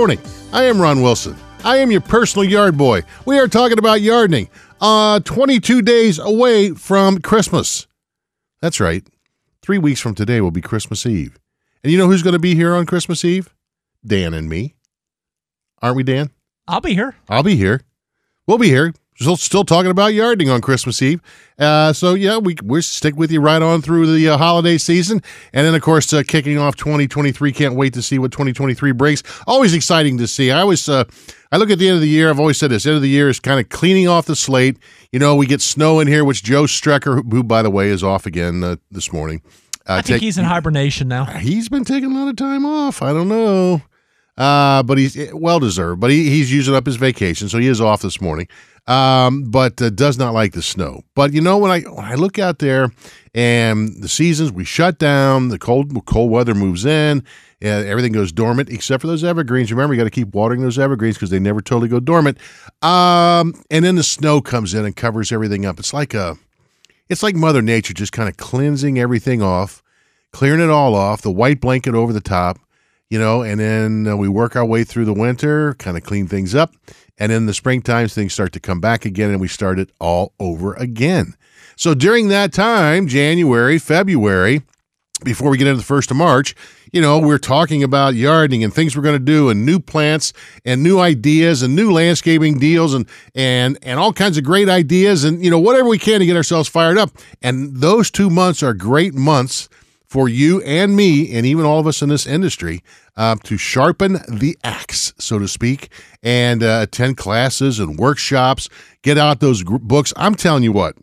Morning. I am Ron Wilson. I am your personal yard boy. We are talking about gardening. Uh, 22 days away from Christmas. That's right. Three weeks from today will be Christmas Eve. And you know who's going to be here on Christmas Eve? Dan and me. Aren't we, Dan? I'll be here. I'll be here. We'll be here. Still, still talking about yarding on Christmas Eve. Uh, so yeah, we we stick with you right on through the uh, holiday season, and then of course uh, kicking off 2023. Can't wait to see what 2023 brings. Always exciting to see. I always uh, I look at the end of the year. I've always said this: end of the year is kind of cleaning off the slate. You know, we get snow in here, which Joe Strecker, who, who by the way is off again uh, this morning. Uh, I think take- he's in hibernation now. He's been taking a lot of time off. I don't know. Uh, but he's well deserved. But he, he's using up his vacation, so he is off this morning. Um, but uh, does not like the snow. But you know when I when I look out there and the seasons we shut down, the cold cold weather moves in, and everything goes dormant except for those evergreens. Remember, you got to keep watering those evergreens because they never totally go dormant. Um, and then the snow comes in and covers everything up. It's like a it's like Mother Nature just kind of cleansing everything off, clearing it all off, the white blanket over the top, you know, and then uh, we work our way through the winter, kind of clean things up. And in the springtime, things start to come back again and we start it all over again. So during that time, January, February, before we get into the first of March, you know, we're talking about yarding and things we're going to do and new plants and new ideas and new landscaping deals and and and all kinds of great ideas and you know whatever we can to get ourselves fired up. And those 2 months are great months for you and me and even all of us in this industry uh, to sharpen the axe, so to speak, and uh, attend classes and workshops, get out those gr- books. I'm telling you what,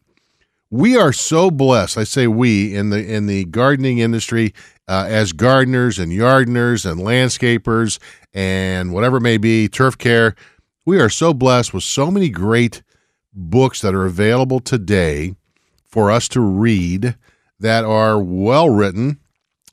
we are so blessed. I say we in the in the gardening industry uh, as gardeners and yardners and landscapers and whatever it may be, turf care. We are so blessed with so many great books that are available today for us to read that are well written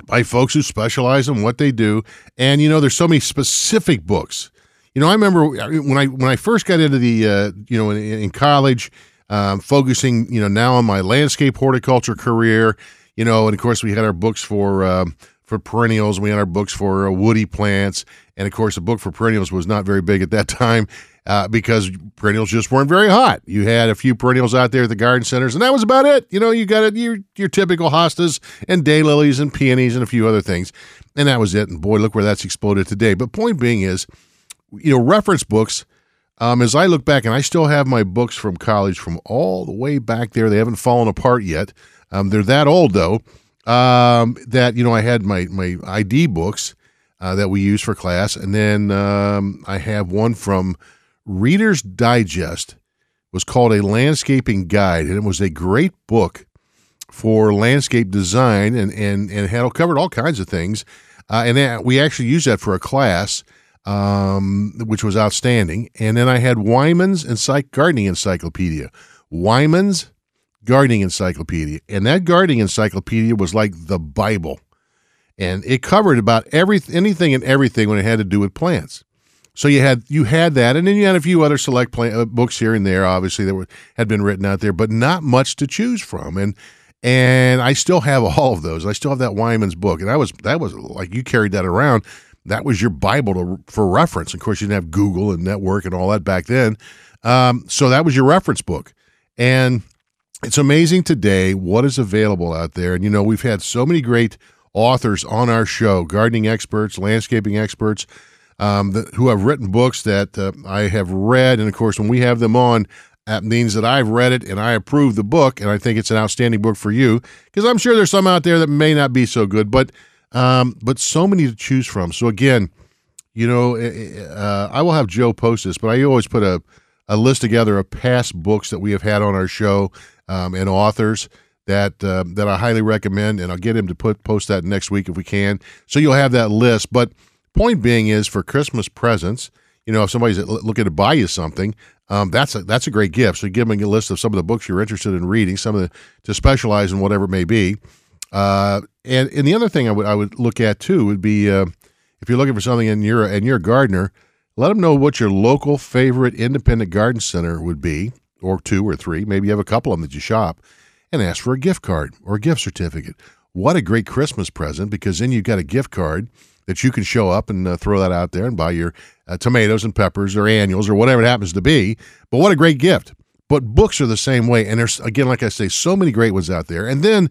by folks who specialize in what they do. And you know, there's so many specific books. You know, I remember when I when I first got into the uh, you know in, in college, um, focusing you know now on my landscape horticulture career. You know, and of course we had our books for um, for perennials. We had our books for uh, woody plants, and of course the book for perennials was not very big at that time uh, because perennials just weren't very hot. You had a few perennials out there at the garden centers, and that was about it. You know, you got it, your your typical hostas and daylilies and peonies and a few other things, and that was it. And boy, look where that's exploded today. But point being is, you know, reference books. Um, as I look back, and I still have my books from college from all the way back there. They haven't fallen apart yet. Um, they're that old though. Um, that you know, I had my my ID books uh, that we use for class, and then um, I have one from Reader's Digest. Was called a landscaping guide, and it was a great book for landscape design, and and and had covered all kinds of things. Uh, and then we actually used that for a class, um, which was outstanding. And then I had Wyman's Encyc- Gardening Encyclopedia, Wyman's Gardening Encyclopedia, and that gardening encyclopedia was like the Bible, and it covered about every anything and everything when it had to do with plants. So you had you had that, and then you had a few other select play, uh, books here and there, obviously that were, had been written out there, but not much to choose from. And and I still have all of those. I still have that Wyman's book, and that was that was like you carried that around. That was your Bible to, for reference. Of course, you didn't have Google and network and all that back then, um, so that was your reference book. And it's amazing today what is available out there. And you know, we've had so many great authors on our show, gardening experts, landscaping experts um, who have written books that uh, I have read. And of course, when we have them on, that means that I've read it and I approve the book, and I think it's an outstanding book for you. Because I'm sure there's some out there that may not be so good, but um, but so many to choose from. So again, you know, eh, eh, uh, I will have Joe post this, but I always put a a list together of past books that we have had on our show um, and authors that uh, that I highly recommend, and I'll get him to put post that next week if we can. So you'll have that list, but Point being is for Christmas presents, you know, if somebody's looking to buy you something, um, that's a that's a great gift. So give them a list of some of the books you're interested in reading, some of the to specialize in whatever it may be. Uh, and and the other thing I would I would look at too would be uh, if you're looking for something and you're and you're a gardener, let them know what your local favorite independent garden center would be, or two or three. Maybe you have a couple of them that you shop, and ask for a gift card or a gift certificate. What a great Christmas present because then you've got a gift card that you can show up and uh, throw that out there and buy your uh, tomatoes and peppers or annuals or whatever it happens to be. But what a great gift. But books are the same way. And there's, again, like I say, so many great ones out there. And then,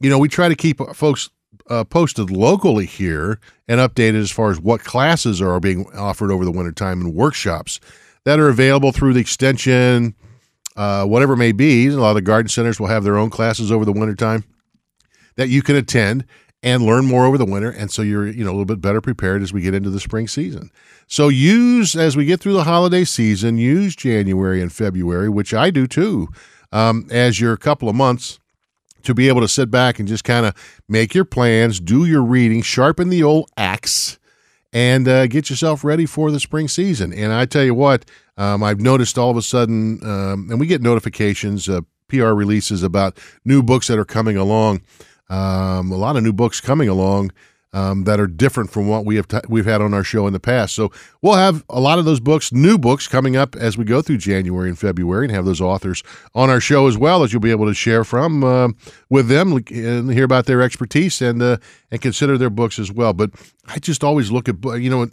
you know, we try to keep folks uh, posted locally here and updated as far as what classes are being offered over the wintertime and workshops that are available through the extension, uh, whatever it may be. A lot of the garden centers will have their own classes over the wintertime that you can attend and learn more over the winter. And so you're, you know, a little bit better prepared as we get into the spring season. So use, as we get through the holiday season, use January and February, which I do too, um, as your couple of months to be able to sit back and just kind of make your plans, do your reading, sharpen the old axe, and uh, get yourself ready for the spring season. And I tell you what, um, I've noticed all of a sudden, um, and we get notifications, uh, PR releases about new books that are coming along. Um, a lot of new books coming along um, that are different from what we have t- we've had on our show in the past. So we'll have a lot of those books, new books, coming up as we go through January and February, and have those authors on our show as well, as you'll be able to share from uh, with them and hear about their expertise and uh, and consider their books as well. But I just always look at you know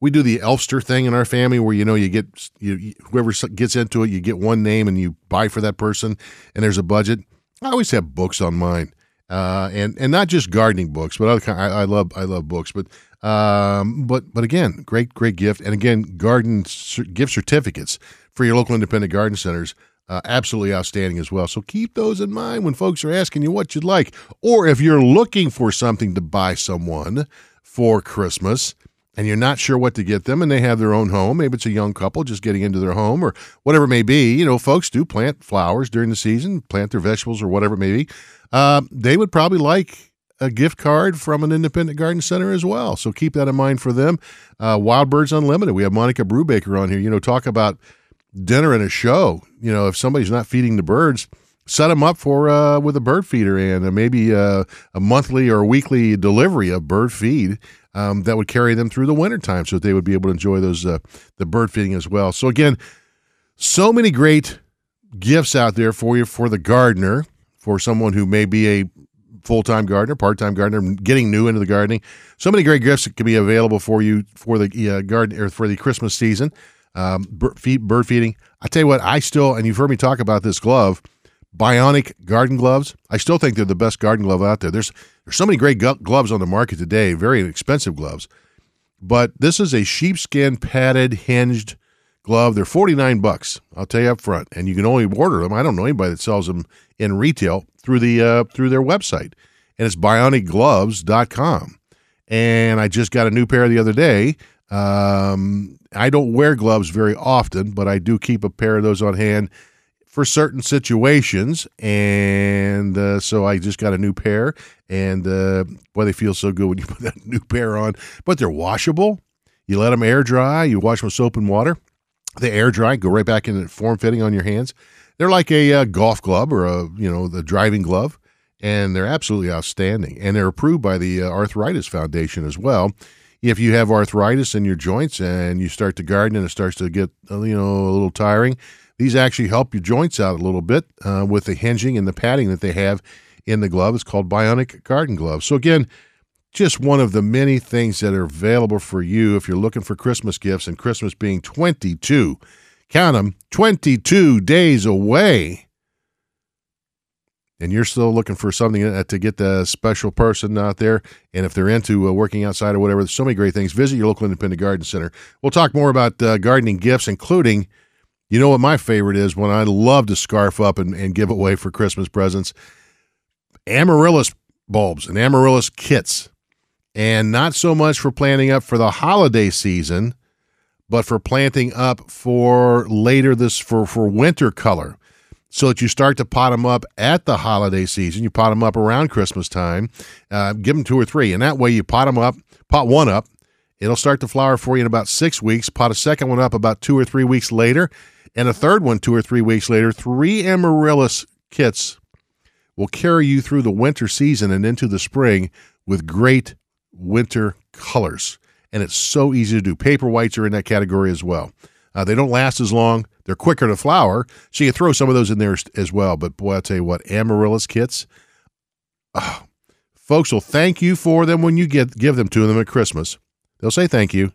we do the Elfster thing in our family where you know you get you, whoever gets into it, you get one name and you buy for that person, and there's a budget. I always have books on mine uh, and and not just gardening books, but other kind. I, I love I love books, but um, but but again, great great gift, and again, garden gift certificates for your local independent garden centers. Uh, absolutely outstanding as well. So keep those in mind when folks are asking you what you'd like, or if you're looking for something to buy someone for Christmas and you're not sure what to get them, and they have their own home. Maybe it's a young couple just getting into their home, or whatever it may be. You know, folks do plant flowers during the season, plant their vegetables, or whatever it may be uh, they would probably like a gift card from an independent garden center as well. So keep that in mind for them. Uh, Wild Birds Unlimited. We have Monica Brubaker on here. You know, talk about dinner and a show. You know, if somebody's not feeding the birds, set them up for uh, with a bird feeder and uh, maybe uh, a monthly or weekly delivery of bird feed um, that would carry them through the wintertime so that they would be able to enjoy those uh, the bird feeding as well. So again, so many great gifts out there for you for the gardener for someone who may be a full time gardener, part time gardener, getting new into the gardening. So many great gifts that can be available for you for the uh, garden or for the Christmas season. Um, bird, feed, bird feeding. I tell you what, I still and you've heard me talk about this glove, Bionic garden gloves. I still think they're the best garden glove out there. There's there's so many great gloves on the market today, very expensive gloves, but this is a sheepskin padded hinged glove. They're 49 bucks. I'll tell you up front. And you can only order them. I don't know anybody that sells them in retail through the uh, through their website. And it's bionicgloves.com. And I just got a new pair the other day. Um, I don't wear gloves very often, but I do keep a pair of those on hand for certain situations. And uh, so I just got a new pair. And uh, boy, they feel so good when you put that new pair on. But they're washable. You let them air dry. You wash them with soap and water the air dry, go right back into form fitting on your hands. They're like a, a uh, golf glove or a you know the driving glove, and they're absolutely outstanding. And they're approved by the uh, Arthritis Foundation as well. if you have arthritis in your joints and you start to garden and it starts to get uh, you know a little tiring, these actually help your joints out a little bit uh, with the hinging and the padding that they have in the glove. It's called Bionic Garden Glove. So again, just one of the many things that are available for you if you're looking for Christmas gifts and Christmas being 22. Count them, 22 days away and you're still looking for something uh, to get the special person out there, and if they're into uh, working outside or whatever, there's so many great things. Visit your local independent garden center. We'll talk more about uh, gardening gifts, including, you know what my favorite is when I love to scarf up and, and give away for Christmas presents amaryllis bulbs and amaryllis kits. And not so much for planting up for the holiday season, but for planting up for later this for, for winter color so that you start to pot them up at the holiday season. You pot them up around Christmas time. Uh, give them two or three, and that way you pot them up, pot one up. It'll start to flower for you in about six weeks. Pot a second one up about two or three weeks later, and a third one two or three weeks later. Three amaryllis kits will carry you through the winter season and into the spring with great winter colors. And it's so easy to do. Paper whites are in that category as well. Uh, they don't last as long. They're quicker to flower, so you throw some of those in there as well. But boy, I'll tell you what, amaryllis kits, oh, folks will thank you for them when you get give them to them at Christmas. They'll say thank you,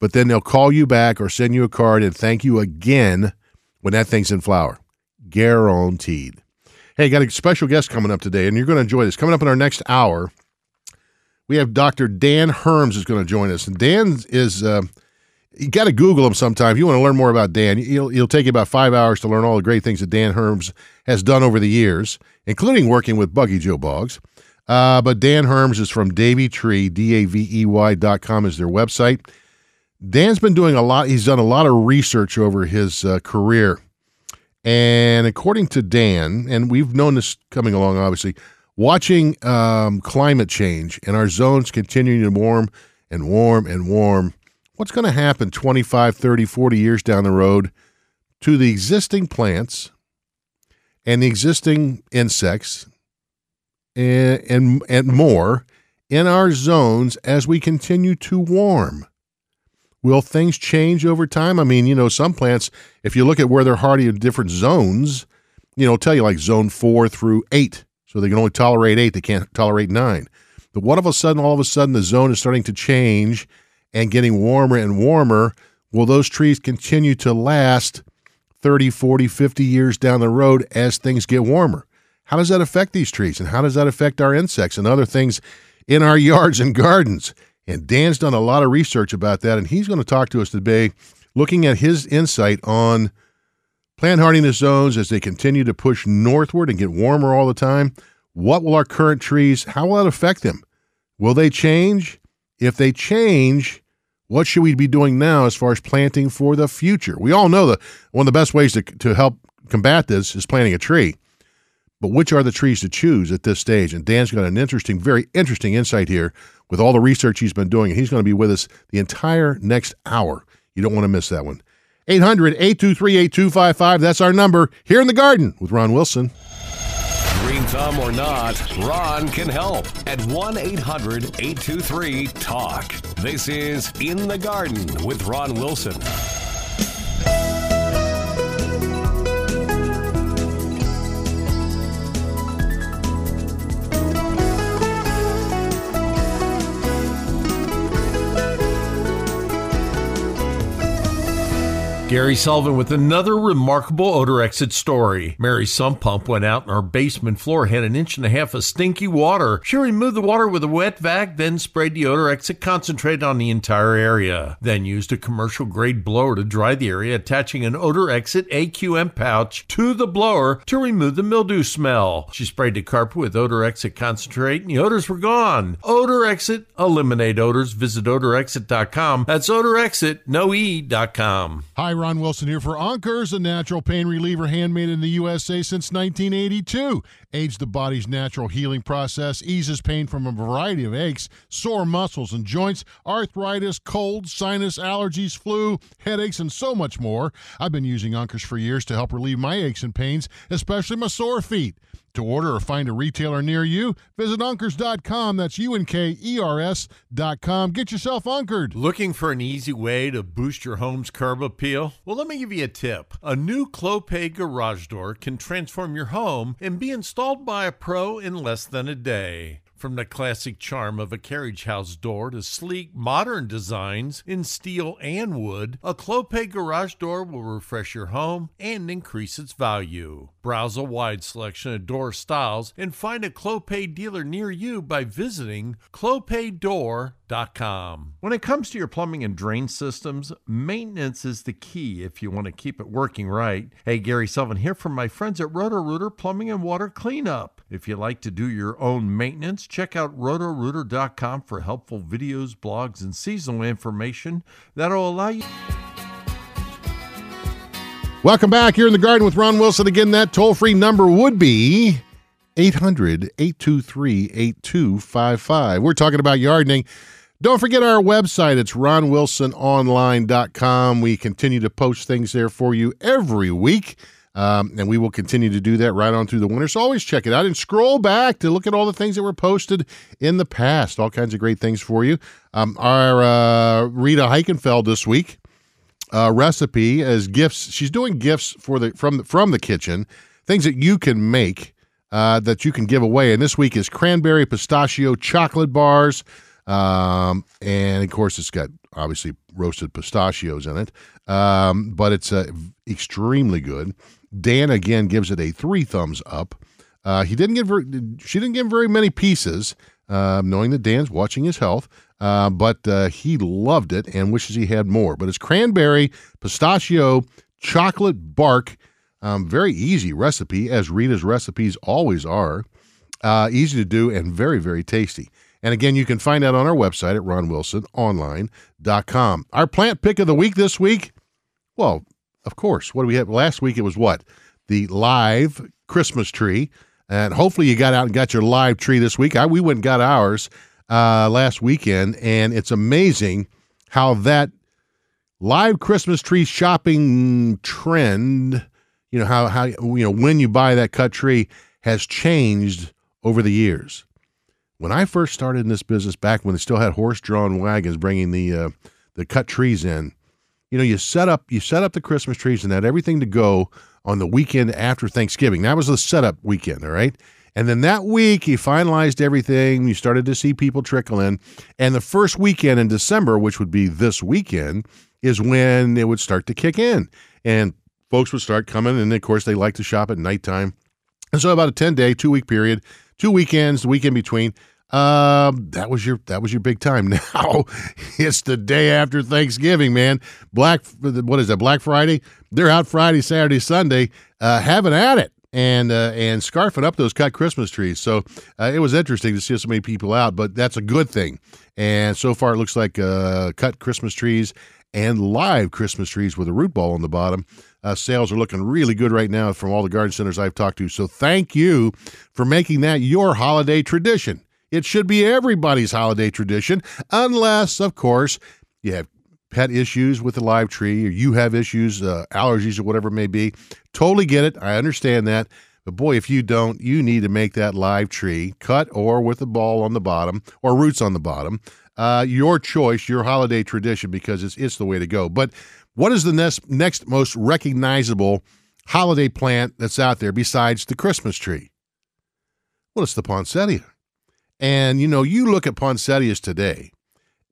but then they'll call you back or send you a card and thank you again when that thing's in flower. Guaranteed. Hey, got a special guest coming up today, and you're going to enjoy this. Coming up in our next hour, we have Dr. Dan Herms is going to join us, and Dan is. Uh, you got to Google him sometime. If you want to learn more about Dan, it'll, it'll take you about five hours to learn all the great things that Dan Herms has done over the years, including working with Buggy Joe Boggs. Uh, but Dan Herms is from Davey Tree, D A V E Y dot com is their website. Dan's been doing a lot, he's done a lot of research over his uh, career. And according to Dan, and we've known this coming along, obviously, watching um, climate change and our zones continuing to warm and warm and warm what's going to happen 25, 30, 40 years down the road to the existing plants and the existing insects and, and, and more in our zones as we continue to warm. Will things change over time? I mean, you know, some plants, if you look at where they're hardy in different zones, you know, tell you like zone four through eight. So they can only tolerate eight, they can't tolerate nine. But what of a sudden, all of a sudden, the zone is starting to change and getting warmer and warmer, will those trees continue to last 30, 40, 50 years down the road as things get warmer? How does that affect these trees? And how does that affect our insects and other things in our yards and gardens? And Dan's done a lot of research about that, and he's going to talk to us today, looking at his insight on plant hardiness zones as they continue to push northward and get warmer all the time. What will our current trees, how will that affect them? Will they change? If they change, what should we be doing now as far as planting for the future? We all know that one of the best ways to, to help combat this is planting a tree. But which are the trees to choose at this stage? And Dan's got an interesting, very interesting insight here with all the research he's been doing. And he's going to be with us the entire next hour. You don't want to miss that one. 800 823 8255. That's our number here in the garden with Ron Wilson. Green thumb or not, Ron can help at 1 800 823 TALK. This is In the Garden with Ron Wilson. Gary Sullivan with another remarkable odor exit story. Mary's sump pump went out and our basement floor had an inch and a half of stinky water. She removed the water with a wet vac, then sprayed the odor exit concentrate on the entire area. Then used a commercial grade blower to dry the area, attaching an odor exit AQM pouch to the blower to remove the mildew smell. She sprayed the carpet with odor exit concentrate and the odors were gone. Odor exit, eliminate odors. Visit odorexit.com. That's odor exit, no e.com. Hi, Ron Wilson here for Unkers, a natural pain reliever handmade in the USA since 1982. Aids the body's natural healing process, eases pain from a variety of aches, sore muscles and joints, arthritis, colds, sinus, allergies, flu, headaches, and so much more. I've been using Unkers for years to help relieve my aches and pains, especially my sore feet. To order or find a retailer near you, visit Unkers.com. That's U N K E R S.com. Get yourself Unkered. Looking for an easy way to boost your home's curb appeal? Well, let me give you a tip. A new Clopay garage door can transform your home and be installed by a pro in less than a day. From the classic charm of a carriage house door to sleek, modern designs in steel and wood, a Clopay garage door will refresh your home and increase its value. Browse a wide selection of door styles and find a Clopay dealer near you by visiting clopaydoor.com. When it comes to your plumbing and drain systems, maintenance is the key if you want to keep it working right. Hey, Gary Sullivan here from my friends at Roto-Rooter Plumbing and Water Cleanup. If you like to do your own maintenance, check out rotorooter.com for helpful videos, blogs, and seasonal information that'll allow you. Welcome back here in the garden with Ron Wilson. Again, that toll free number would be 800 823 8255. We're talking about gardening. Don't forget our website. It's ronwilsononline.com. We continue to post things there for you every week. Um, and we will continue to do that right on through the winter. So always check it out and scroll back to look at all the things that were posted in the past. All kinds of great things for you. Um, our uh, Rita Heikenfeld this week uh, recipe as gifts. She's doing gifts for the from the, from the kitchen, things that you can make uh, that you can give away. And this week is cranberry pistachio chocolate bars, um, and of course it's got obviously roasted pistachios in it, um, but it's uh, extremely good. Dan again gives it a three thumbs up. Uh, he didn't give very, she didn't give very many pieces, uh, knowing that Dan's watching his health. Uh, but uh, he loved it and wishes he had more. But it's cranberry, pistachio, chocolate bark. Um, very easy recipe, as Rita's recipes always are. Uh, easy to do and very, very tasty. And again, you can find out on our website at ronwilsononline.com. Our plant pick of the week this week, well, of course, what do we have? Last week it was what? The live Christmas tree. And hopefully you got out and got your live tree this week. I, we went and got ours uh, last weekend, and it's amazing how that live Christmas tree shopping trend, you know, how, how, you know, when you buy that cut tree has changed over the years. When I first started in this business back when they still had horse drawn wagons bringing the, uh, the cut trees in, you know, you set up, you set up the Christmas trees and had everything to go on the weekend after Thanksgiving. That was the setup weekend, all right? And then that week, you finalized everything. You started to see people trickle in. And the first weekend in December, which would be this weekend, is when it would start to kick in. And folks would start coming. And of course, they like to shop at nighttime. And so, about a 10 day, two week period, two weekends, the week in between. Um, that was your that was your big time. Now it's the day after Thanksgiving, man. Black what is that? Black Friday. They're out Friday, Saturday, Sunday, uh, having at it and uh, and scarfing up those cut Christmas trees. So uh, it was interesting to see so many people out, but that's a good thing. And so far, it looks like uh, cut Christmas trees and live Christmas trees with a root ball on the bottom. Uh, sales are looking really good right now from all the garden centers I've talked to. So thank you for making that your holiday tradition. It should be everybody's holiday tradition, unless, of course, you have pet issues with the live tree or you have issues, uh, allergies or whatever it may be. Totally get it. I understand that. But boy, if you don't, you need to make that live tree cut or with a ball on the bottom or roots on the bottom. Uh, your choice, your holiday tradition, because it's it's the way to go. But what is the next next most recognizable holiday plant that's out there besides the Christmas tree? Well, it's the poinsettia. And you know, you look at poinsettias today,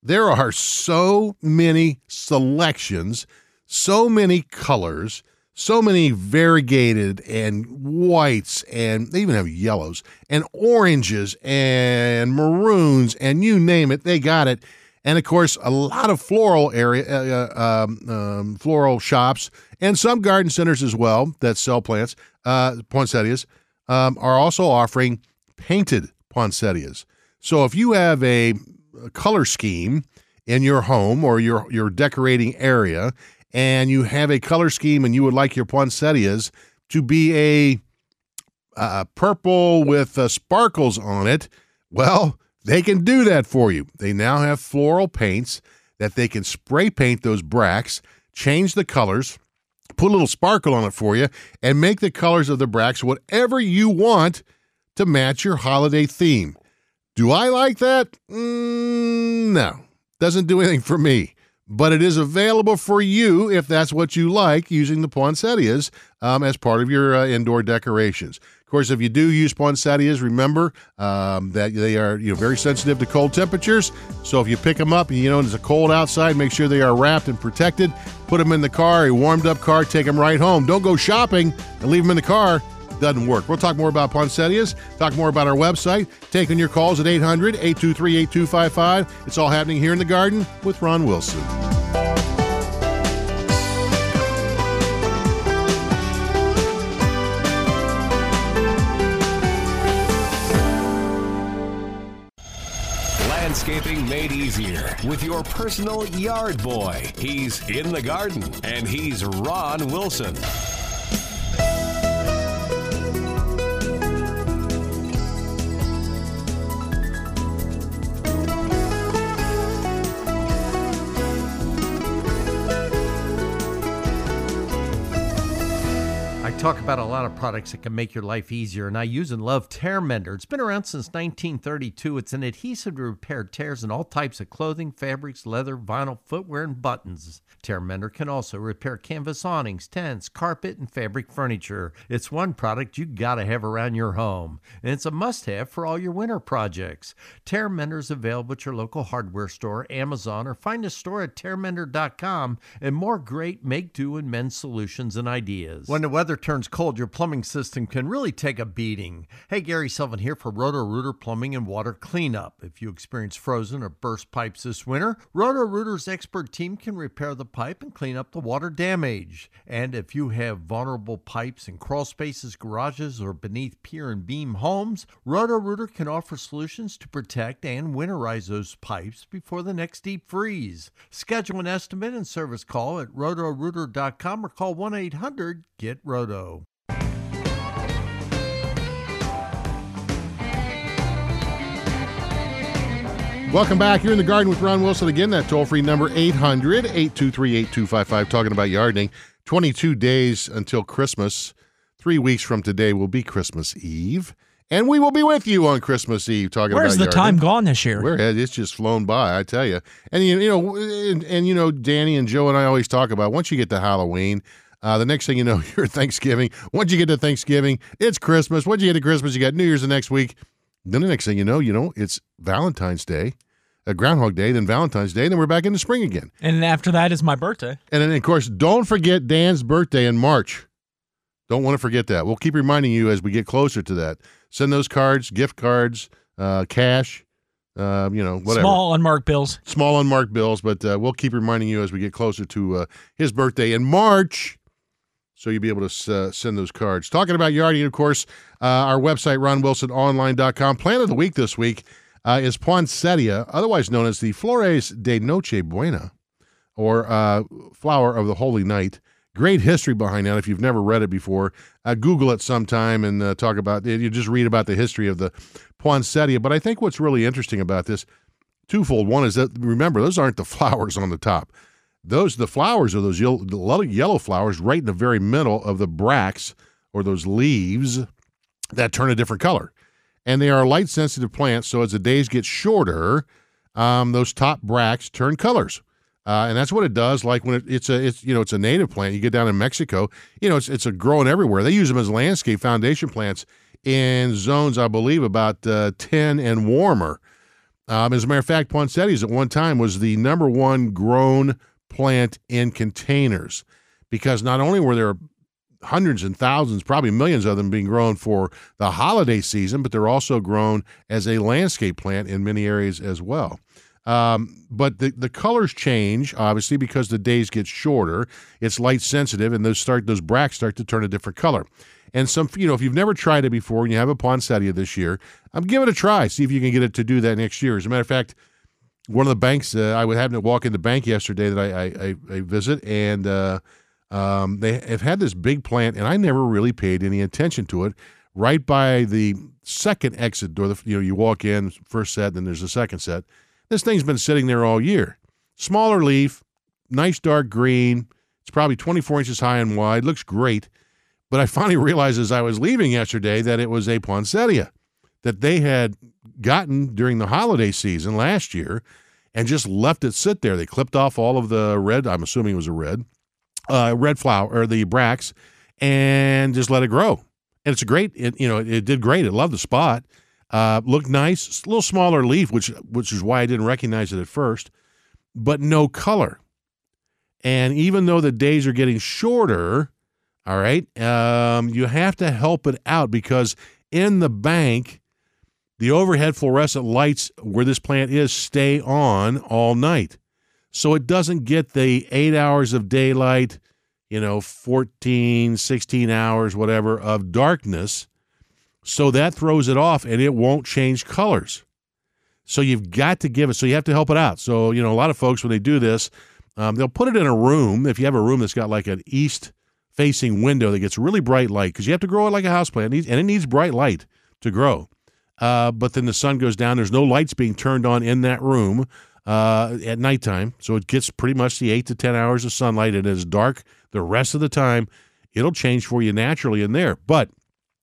there are so many selections, so many colors, so many variegated and whites, and they even have yellows and oranges and maroons, and you name it, they got it. And of course, a lot of floral area, uh, um, um, floral shops, and some garden centers as well that sell plants, uh, poinsettias, um, are also offering painted poinsettias. So if you have a color scheme in your home or your your decorating area and you have a color scheme and you would like your poinsettias to be a purple with uh, sparkles on it, well, they can do that for you. They now have floral paints that they can spray paint those bracts, change the colors, put a little sparkle on it for you, and make the colors of the bracts whatever you want to match your holiday theme. Do I like that? Mm, no. Doesn't do anything for me. But it is available for you if that's what you like using the poinsettias um, as part of your uh, indoor decorations. Of course, if you do use poinsettias, remember um, that they are you know very sensitive to cold temperatures. So if you pick them up, you know it's a cold outside, make sure they are wrapped and protected. Put them in the car, a warmed up car, take them right home. Don't go shopping and leave them in the car doesn't work. We'll talk more about poinsettias, talk more about our website, taking your calls at 800 823 8255. It's all happening here in the garden with Ron Wilson. Landscaping made easier with your personal yard boy. He's in the garden and he's Ron Wilson. Talk about a lot of products that can make your life easier, and I use and love Tear Mender. It's been around since 1932. It's an adhesive to repair tears in all types of clothing, fabrics, leather, vinyl, footwear, and buttons. Tear Mender can also repair canvas awnings, tents, carpet, and fabric furniture. It's one product you gotta have around your home, and it's a must-have for all your winter projects. Tear Mender is available at your local hardware store, Amazon, or find a store at tearmender.com and more great make-do and mend solutions and ideas. When the weather turns cold, your plumbing system can really take a beating. Hey, Gary Sullivan here for Roto Rooter Plumbing and Water Cleanup. If you experience frozen or burst pipes this winter, Roto Rooter's expert team can repair the pipe and clean up the water damage. And if you have vulnerable pipes in crawl spaces, garages, or beneath pier and beam homes, Roto Rooter can offer solutions to protect and winterize those pipes before the next deep freeze. Schedule an estimate and service call at rotorooter.com or call 1 800 Welcome back. You're in the garden with Ron Wilson again. That toll free number 800 823 8255. Talking about gardening. 22 days until Christmas. Three weeks from today will be Christmas Eve. And we will be with you on Christmas Eve talking Where's about Where's the time gone this year? Where it's just flown by, I tell you. And you, you know, and, and you know, Danny and Joe and I always talk about once you get to Halloween, uh, the next thing you know, you're Thanksgiving. Once you get to Thanksgiving, it's Christmas. Once you get to Christmas, you got New Year's the next week. Then the next thing you know, you know, it's Valentine's Day, uh, Groundhog Day, then Valentine's Day, then we're back into spring again. And after that is my birthday. And then, of course, don't forget Dan's birthday in March. Don't want to forget that. We'll keep reminding you as we get closer to that. Send those cards, gift cards, uh, cash, uh, you know, whatever. Small unmarked bills. Small unmarked bills, but uh, we'll keep reminding you as we get closer to uh, his birthday in March. So you'll be able to uh, send those cards. Talking about yarding, of course, uh, our website, ronwilsononline.com. Plant of the week this week uh, is poinsettia, otherwise known as the Flores de Noche Buena, or uh, flower of the holy night. Great history behind that. If you've never read it before, uh, Google it sometime and uh, talk about it. You just read about the history of the poinsettia. But I think what's really interesting about this, twofold. One is that remember those aren't the flowers on the top; those the flowers are those yellow, yellow flowers right in the very middle of the bracts or those leaves that turn a different color, and they are light sensitive plants. So as the days get shorter, um, those top bracts turn colors. Uh, and that's what it does. Like when it, it's a, it's you know, it's a native plant. You get down in Mexico, you know, it's it's a growing everywhere. They use them as landscape foundation plants in zones, I believe, about uh, ten and warmer. Um, as a matter of fact, poinsettias at one time was the number one grown plant in containers because not only were there hundreds and thousands, probably millions of them being grown for the holiday season, but they're also grown as a landscape plant in many areas as well. Um, but the, the colors change obviously because the days get shorter. It's light sensitive, and those start those bracts start to turn a different color. And some, you know, if you've never tried it before and you have a poinsettia this year, um, give it a try. See if you can get it to do that next year. As a matter of fact, one of the banks uh, I would happen to walk in the bank yesterday that I I, I, visit, and uh, um, they have had this big plant, and I never really paid any attention to it. Right by the second exit door, the, you know, you walk in first set, then there's a second set. This thing's been sitting there all year. Smaller leaf, nice dark green. It's probably 24 inches high and wide. Looks great. But I finally realized as I was leaving yesterday that it was a poinsettia that they had gotten during the holiday season last year and just left it sit there. They clipped off all of the red, I'm assuming it was a red, uh, red flower, or the bracts, and just let it grow. And it's a great, it, you know, it, did great. It loved the spot. Uh, looked nice, a little smaller leaf, which which is why I didn't recognize it at first, but no color. And even though the days are getting shorter, all right, um, you have to help it out because in the bank, the overhead fluorescent lights where this plant is stay on all night. So it doesn't get the eight hours of daylight, you know, 14, 16 hours, whatever, of darkness. So that throws it off and it won't change colors. So you've got to give it, so you have to help it out. So, you know, a lot of folks, when they do this, um, they'll put it in a room. If you have a room that's got like an east facing window that gets really bright light, because you have to grow it like a house plant, and it needs bright light to grow. Uh, but then the sun goes down. There's no lights being turned on in that room uh, at nighttime. So it gets pretty much the eight to 10 hours of sunlight. It is dark the rest of the time. It'll change for you naturally in there. But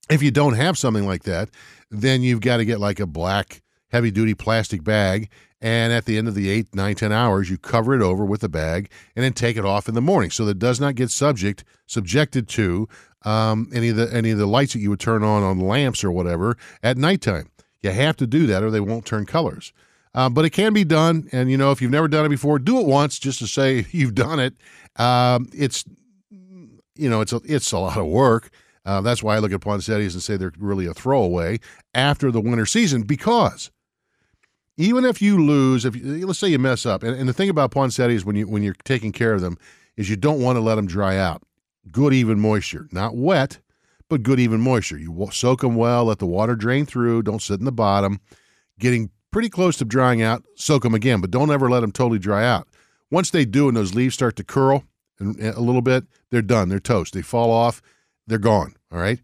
if you don't have something like that, then you've got to get like a black heavy duty plastic bag. And at the end of the eight, nine, ten hours, you cover it over with a bag and then take it off in the morning so that it does not get subject subjected to um, any of the any of the lights that you would turn on on lamps or whatever at nighttime. You have to do that or they won't turn colors. Uh, but it can be done, and you know if you've never done it before, do it once just to say you've done it. Um, it's you know it's a, it's a lot of work. Uh, that's why I look at poinsettias and say they're really a throwaway after the winter season because even if you lose, if you, let's say you mess up, and, and the thing about poinsettias when you when you're taking care of them is you don't want to let them dry out. Good even moisture, not wet, but good even moisture. You soak them well, let the water drain through. Don't sit in the bottom. Getting pretty close to drying out, soak them again, but don't ever let them totally dry out. Once they do, and those leaves start to curl a little bit, they're done. They're toast. They fall off. They're gone. All right.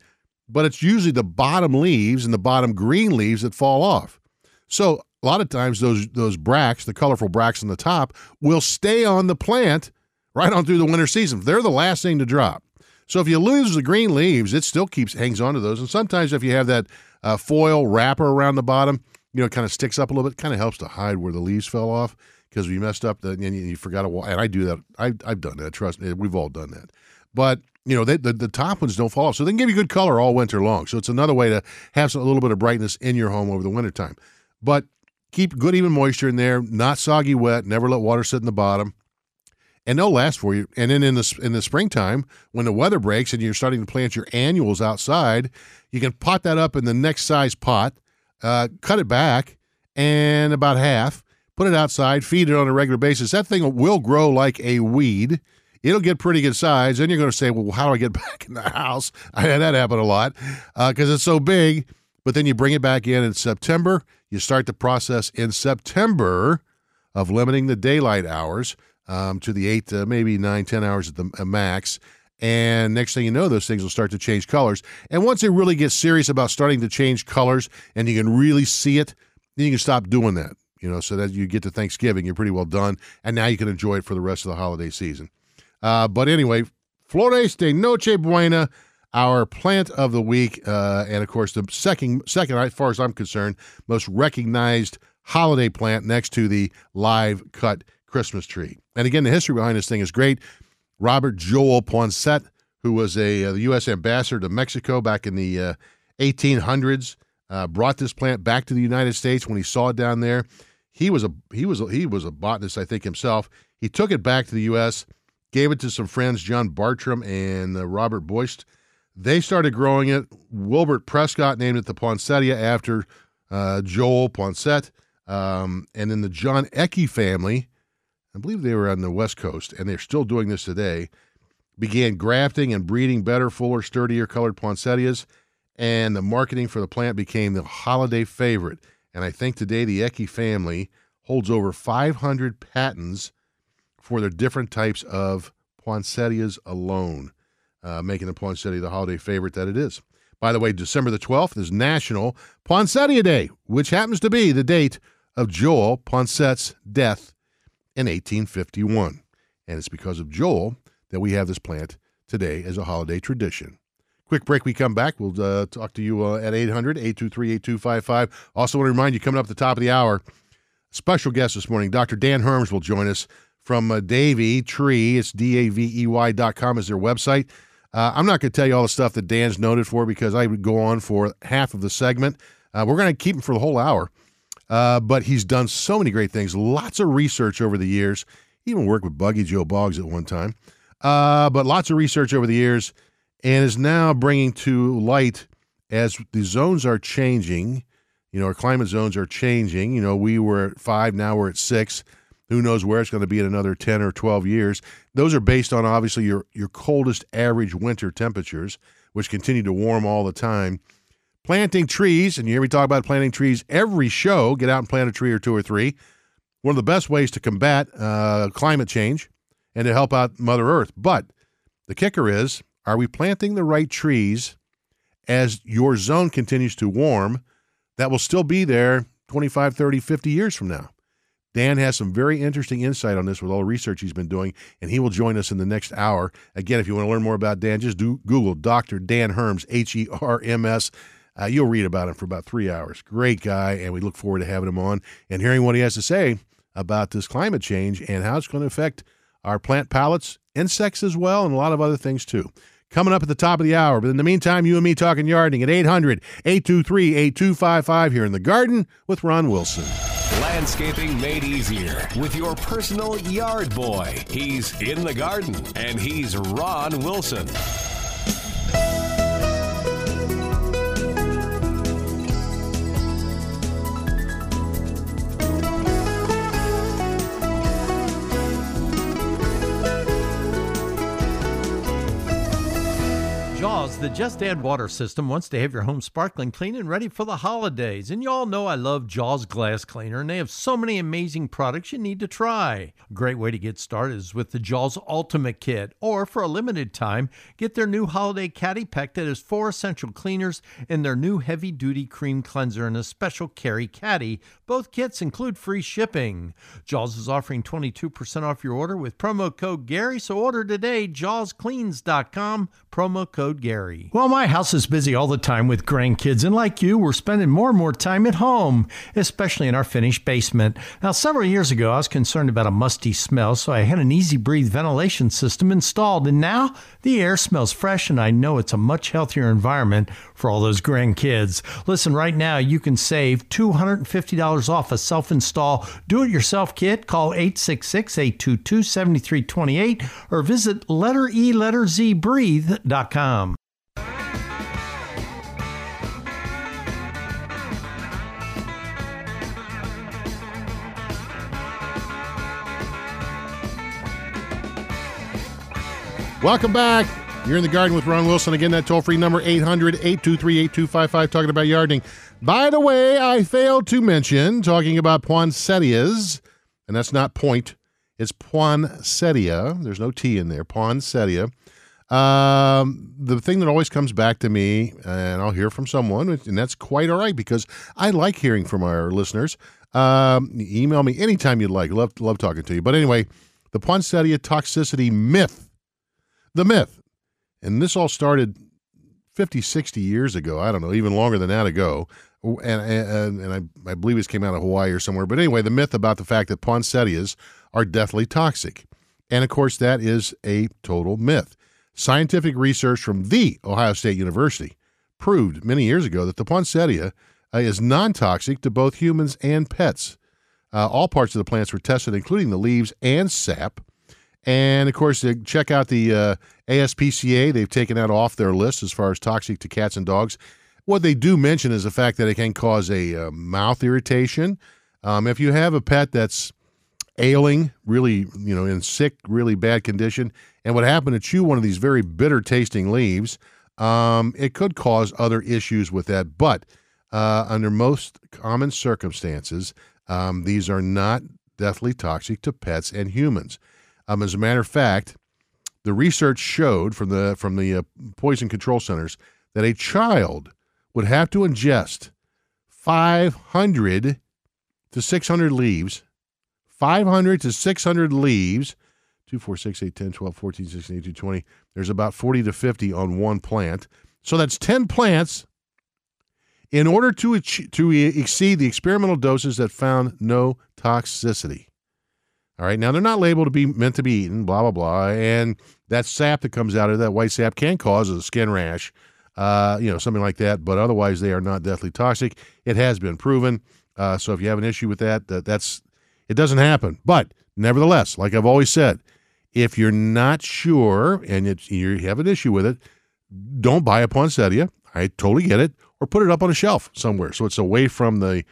But it's usually the bottom leaves and the bottom green leaves that fall off. So a lot of times those those bracts, the colorful bracts on the top, will stay on the plant right on through the winter season. They're the last thing to drop. So if you lose the green leaves, it still keeps hangs on to those. And sometimes if you have that uh, foil wrapper around the bottom, you know, it kind of sticks up a little bit. Kind of helps to hide where the leaves fell off because we messed up the, and you, forgot to. And I do that. I, I've done that. Trust me, we've all done that. But you know, they, the the top ones don't fall off, so they can give you good color all winter long. So it's another way to have some, a little bit of brightness in your home over the wintertime. But keep good even moisture in there, not soggy wet. Never let water sit in the bottom, and they'll last for you. And then in the in the springtime, when the weather breaks and you're starting to plant your annuals outside, you can pot that up in the next size pot, uh, cut it back and about half, put it outside, feed it on a regular basis. That thing will grow like a weed. It'll get pretty good size. Then you're going to say, well, how do I get back in the house? I had that happen a lot because uh, it's so big. But then you bring it back in in September. You start the process in September of limiting the daylight hours um, to the eight, uh, maybe nine, ten hours at the uh, max. And next thing you know, those things will start to change colors. And once they really get serious about starting to change colors and you can really see it, then you can stop doing that. You know, so that you get to Thanksgiving, you're pretty well done. And now you can enjoy it for the rest of the holiday season. Uh, but anyway, Flores de Noche Buena, our plant of the week, uh, and of course the second, second, as far as I'm concerned, most recognized holiday plant next to the live cut Christmas tree. And again, the history behind this thing is great. Robert Joel Poinsett, who was a uh, the U.S. ambassador to Mexico back in the uh, 1800s, uh, brought this plant back to the United States when he saw it down there. He was a he was a, he was a botanist, I think himself. He took it back to the U.S., gave it to some friends, John Bartram and uh, Robert Boyce. They started growing it. Wilbert Prescott named it the poinsettia after uh, Joel Poinsett. Um, and then the John Ecke family I believe they were on the West Coast, and they're still doing this today, began grafting and breeding better, fuller, sturdier colored poinsettias, and the marketing for the plant became the holiday favorite. And I think today the Ecke family holds over 500 patents for their different types of poinsettias alone, uh, making the poinsettia the holiday favorite that it is. By the way, December the 12th is National Poinsettia Day, which happens to be the date of Joel Poinsettia's death in 1851. And it's because of Joel that we have this plant today as a holiday tradition. Quick break. We come back. We'll uh, talk to you uh, at 800 823 8255. Also, want to remind you, coming up at the top of the hour, special guest this morning, Dr. Dan Herms will join us from uh, Davey Tree. It's D A V E Y dot com is their website. Uh, I'm not going to tell you all the stuff that Dan's noted for because I would go on for half of the segment. Uh, we're going to keep him for the whole hour. Uh, but he's done so many great things, lots of research over the years. He even worked with Buggy Joe Boggs at one time. Uh, but lots of research over the years and is now bringing to light as the zones are changing. You know, our climate zones are changing. You know, we were at five, now we're at six. Who knows where it's going to be in another 10 or 12 years? Those are based on obviously your, your coldest average winter temperatures, which continue to warm all the time. Planting trees, and you hear me talk about planting trees every show. Get out and plant a tree or two or three. One of the best ways to combat uh, climate change and to help out Mother Earth. But the kicker is are we planting the right trees as your zone continues to warm that will still be there 25, 30, 50 years from now? Dan has some very interesting insight on this with all the research he's been doing, and he will join us in the next hour. Again, if you want to learn more about Dan, just do Google Dr. Dan Herms, H E R M S. Uh, you'll read about him for about three hours. Great guy, and we look forward to having him on and hearing what he has to say about this climate change and how it's going to affect our plant palettes, insects as well, and a lot of other things too. Coming up at the top of the hour. But in the meantime, you and me talking yarding at 800 823 8255 here in the garden with Ron Wilson. Landscaping made easier with your personal yard boy. He's in the garden and he's Ron Wilson. Jaws, the Just Add Water system, wants to have your home sparkling clean and ready for the holidays. And you all know I love Jaws Glass Cleaner, and they have so many amazing products you need to try. A great way to get started is with the Jaws Ultimate Kit, or for a limited time, get their new holiday caddy pack that has four essential cleaners and their new heavy duty cream cleanser and a special carry caddy. Both kits include free shipping. Jaws is offering 22% off your order with promo code Gary, so order today, jawscleans.com, promo code Gary. Well, my house is busy all the time with grandkids, and like you, we're spending more and more time at home, especially in our finished basement. Now, several years ago, I was concerned about a musty smell, so I had an EZ Breathe ventilation system installed, and now the air smells fresh, and I know it's a much healthier environment for all those grandkids. Listen, right now, you can save $250 off a self install do it yourself kit. Call 866 822 7328 or visit letter E letter Z breathe.com. Welcome back. You're in the garden with Ron Wilson. Again, that toll free number 800 823 8255, talking about yarding. By the way, I failed to mention talking about poinsettias, and that's not point, it's poinsettia. There's no T in there, poinsettia. Um, the thing that always comes back to me, and I'll hear from someone, and that's quite all right because I like hearing from our listeners. Um, email me anytime you'd like. Love, love talking to you. But anyway, the poinsettia toxicity myth the myth. And this all started 50, 60 years ago. I don't know, even longer than that ago. And, and, and I, I believe this came out of Hawaii or somewhere. But anyway, the myth about the fact that poinsettias are deathly toxic. And of course, that is a total myth. Scientific research from the Ohio State University proved many years ago that the poinsettia uh, is non toxic to both humans and pets. Uh, all parts of the plants were tested, including the leaves and sap. And of course, check out the uh, ASPCA. They've taken that off their list as far as toxic to cats and dogs. What they do mention is the fact that it can cause a uh, mouth irritation. Um, if you have a pet that's ailing, really, you know, in sick, really bad condition, and would happen to chew one of these very bitter tasting leaves, um, it could cause other issues with that. But uh, under most common circumstances, Um, these are not deathly toxic to pets and humans. Um, as a matter of fact, the research showed from the from the uh, poison control centers that a child would have to ingest 500 to 600 leaves, 500 to 600 leaves, 2, 4, 6, 8, 10, 12, 14, 16, 18, 20. There's about 40 to 50 on one plant. So that's 10 plants in order to, ach- to exceed the experimental doses that found no toxicity. All right, now they're not labeled to be meant to be eaten, blah, blah, blah. And that sap that comes out of that white sap can cause a skin rash, uh, you know, something like that. But otherwise, they are not deathly toxic. It has been proven. Uh, so if you have an issue with that, that, that's it doesn't happen. But nevertheless, like I've always said, if you're not sure and you have an issue with it, don't buy a poinsettia. I totally get it. Or put it up on a shelf somewhere so it's away from the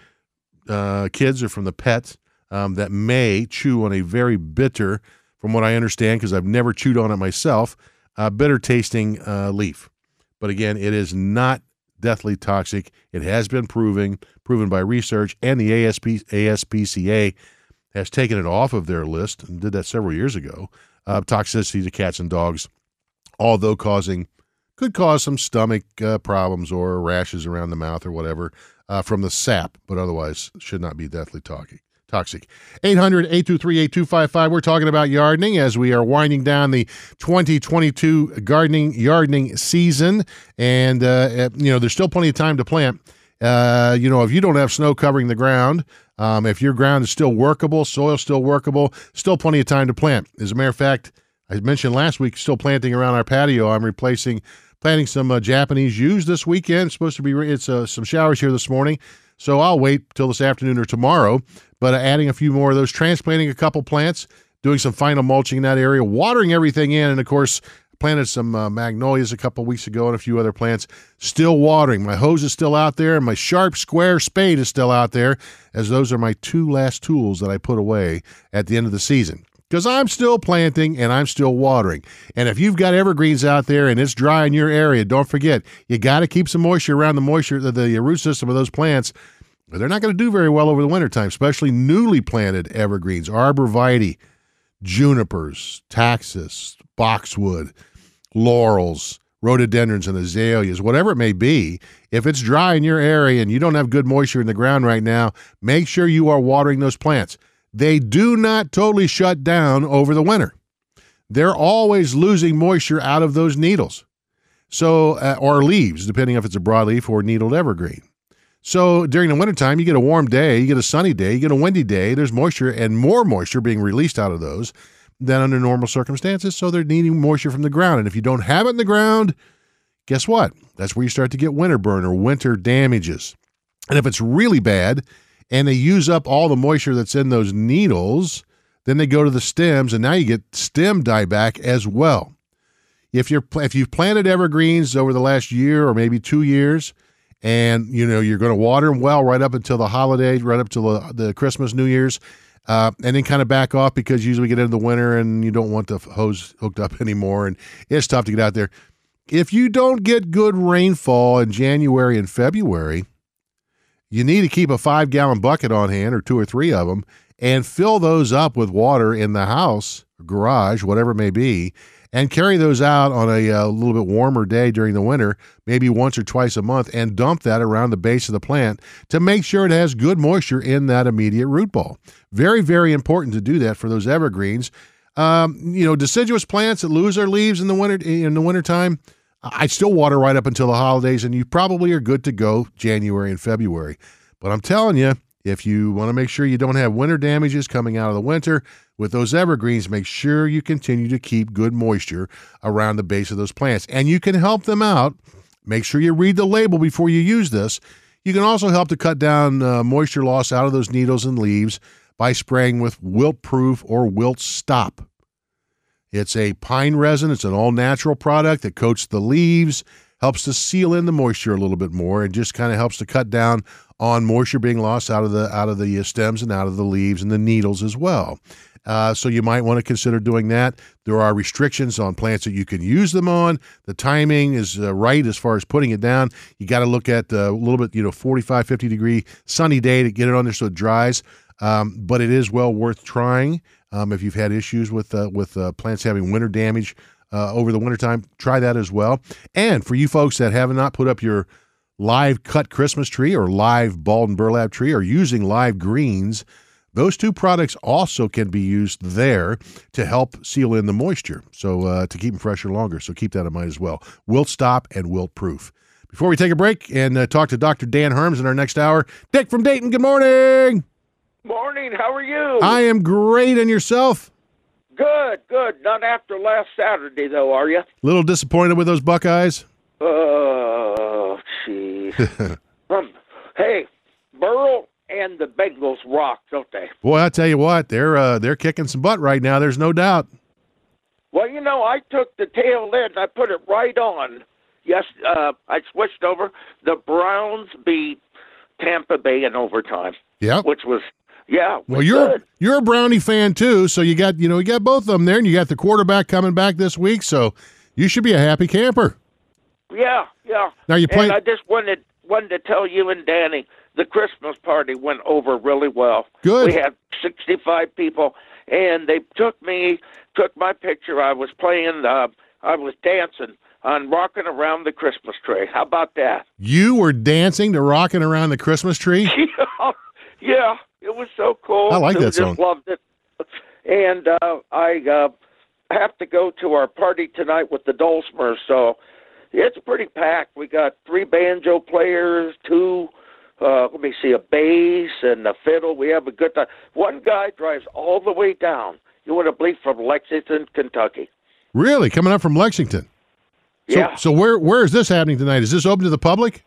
uh, kids or from the pets um, that may chew on a very bitter, from what I understand, because I've never chewed on it myself, uh, bitter tasting uh, leaf. But again, it is not deathly toxic. It has been proven proven by research, and the ASP, ASPCA has taken it off of their list and did that several years ago. Uh, toxicity to cats and dogs, although causing could cause some stomach uh, problems or rashes around the mouth or whatever uh, from the sap, but otherwise should not be deathly toxic. Toxic. 800 823 8255. We're talking about gardening as we are winding down the 2022 gardening gardening season. And, uh, you know, there's still plenty of time to plant. Uh, you know, if you don't have snow covering the ground, um, if your ground is still workable, soil still workable, still plenty of time to plant. As a matter of fact, I mentioned last week, still planting around our patio. I'm replacing, planting some uh, Japanese yews this weekend. It's supposed to be, it's uh, some showers here this morning. So I'll wait till this afternoon or tomorrow. But adding a few more of those, transplanting a couple plants, doing some final mulching in that area, watering everything in, and of course, planted some uh, magnolias a couple weeks ago and a few other plants. Still watering. My hose is still out there, and my sharp square spade is still out there, as those are my two last tools that I put away at the end of the season. Because I'm still planting and I'm still watering. And if you've got evergreens out there and it's dry in your area, don't forget you got to keep some moisture around the moisture, the, the root system of those plants. They're not going to do very well over the wintertime, especially newly planted evergreens, arborvitae, junipers, taxus, boxwood, laurels, rhododendrons, and azaleas, whatever it may be. If it's dry in your area and you don't have good moisture in the ground right now, make sure you are watering those plants. They do not totally shut down over the winter. They're always losing moisture out of those needles. So, uh, or leaves, depending if it's a broadleaf or needled evergreen. So during the wintertime, you get a warm day, you get a sunny day, you get a windy day. There's moisture and more moisture being released out of those than under normal circumstances. So they're needing moisture from the ground. And if you don't have it in the ground, guess what? That's where you start to get winter burn or winter damages. And if it's really bad and they use up all the moisture that's in those needles, then they go to the stems and now you get stem dieback as well. If you're if you've planted evergreens over the last year or maybe 2 years, and you know you're going to water them well right up until the holiday, right up to the, the Christmas, New Year's, uh, and then kind of back off because usually we get into the winter and you don't want the hose hooked up anymore, and it's tough to get out there. If you don't get good rainfall in January and February, you need to keep a five gallon bucket on hand or two or three of them and fill those up with water in the house, garage, whatever it may be, and carry those out on a, a, little bit warmer day during the winter, maybe once or twice a month, and dump that around the base of the plant to make sure it has good moisture in that immediate root ball. Very, very important to do that for those evergreens. Um, you know, deciduous plants that lose their leaves in the winter in the wintertime, I still water right up until the holidays, and you probably are good to go January and February. But I'm telling you, if you want to make sure you don't have winter damages coming out of the winter with those evergreens, make sure you continue to keep good moisture around the base of those plants. And you can help them out. Make sure you read the label before you use this. You can also help to cut down uh, moisture loss out of those needles and leaves by spraying with Wilt-Pruf or wilt stop. It's a pine resin, it's an all natural product that coats the leaves, helps to seal in the moisture a little bit more, and just kind of helps to cut down on moisture being lost out of the out of the uh, stems and out of the leaves and the needles as well. Uh, so you might want to consider doing that. There are restrictions on plants that you can use them on. The timing is uh, right as far as putting it down. You got to look at uh, a little bit, you know, 45, 50 degree sunny day to get it on there so it dries. um, but it is well worth trying. Um, if you've had issues with uh, with uh, plants having winter damage uh, over the wintertime, try that as well. And for you folks that have not put up your live cut Christmas tree or live balled and burlap tree or using live greens, those two products also can be used there to help seal in the moisture, so uh, to keep them fresher longer. So keep that in mind as well. Wilt stop and Wilt-Pruf. Before we take a break and uh, talk to Dr. Dan Herms in our next hour, Dick from Dayton. Good morning. Morning. How are you? I am great, and yourself? Good, good. Not after last Saturday, though, are you? Little disappointed with those Buckeyes. Oh, gee. um, hey, Burrow and the Bengals rock, don't they? Boy, I tell you what, they're uh, they're kicking some butt right now. There's no doubt. Well, you know, I took the tail end. I put it right on. Yes, uh, I switched over. The Browns beat Tampa Bay in overtime, Yeah. which was yeah. Well, you're good. you're a Brownie fan too, so you got you know you got both of them there, and you got the quarterback coming back this week, so you should be a happy camper. Yeah, yeah. Now you play- And I just wanted wanted to tell you and Danny the Christmas party went over really well. Good. We had sixty five people, and they took me, took my picture. I was playing. Uh, I was dancing on rocking around the Christmas tree. How about that? You were dancing to rocking around the Christmas tree. yeah, it was so cool. I like that just song. Loved it. And uh, I uh, have to go to our party tonight with the Dulcimers, so it's pretty packed. We got three banjo players, two. Uh, let me see, a bass and a fiddle. We have a good time. One guy drives all the way down. You want to believe from Lexington, Kentucky. Really, coming up from Lexington. So, Yeah. So where where is this happening tonight? Is this open to the public?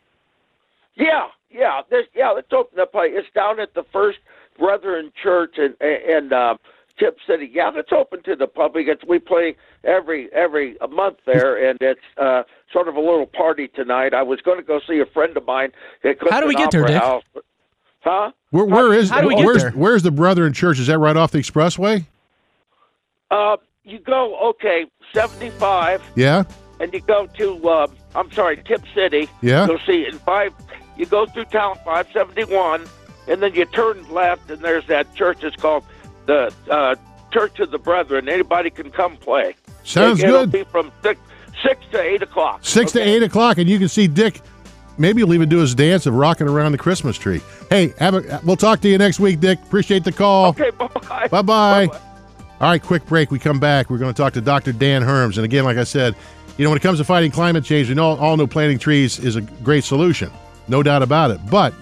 Yeah, yeah, this, yeah. Let's open up. It's down at the First Brethren Church in in uh, Tipp City. Yeah, it's open to the public. It's we play every every a month there, and it's uh, sort of a little party tonight. I was going to go see a friend of mine at How do we get there, Opera Dick? House, Huh? Where where is how do we get where's there? where's the Brethren Church? Is that right off the expressway? Uh, you go okay, seventy five. Yeah. and you go to uh, I'm sorry, Tipp City. Yeah. You'll see in five. You go through town 571, and then you turn left, and there's that church. It's called the uh, Church of the Brethren. Anybody can come play. Sounds It- It'll good. be from six six to eight o'clock. Six to eight o'clock, and you can see Dick. Maybe he'll even do his dance of rocking around the Christmas tree. Hey, have a, we'll talk to you next week, Dick. Appreciate the call. Okay. Bye bye. Bye bye. All right, quick break. We come back. We're going to talk to Dr. Dan Herms. And again, like I said, you know, when it comes to fighting climate change, we know, all know planting trees is a great solution, no doubt about it. But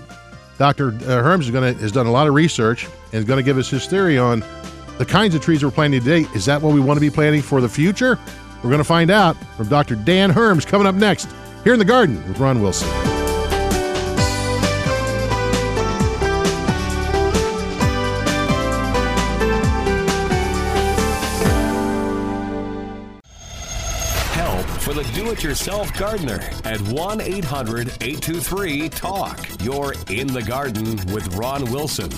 Dr. Uh, Herms is going to has done a lot of research and is going to give us his theory on the kinds of trees we're planting today. Is that what we want to be planting for the future? We're going to find out from Dr. Dan Herms coming up next here in the Garden with Ron Wilson. Do it yourself gardener at 1 800 823 TALK. You're in the garden with Ron Wilson.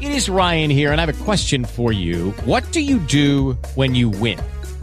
It is Ryan here, and I have a question for you. What do you do when you win?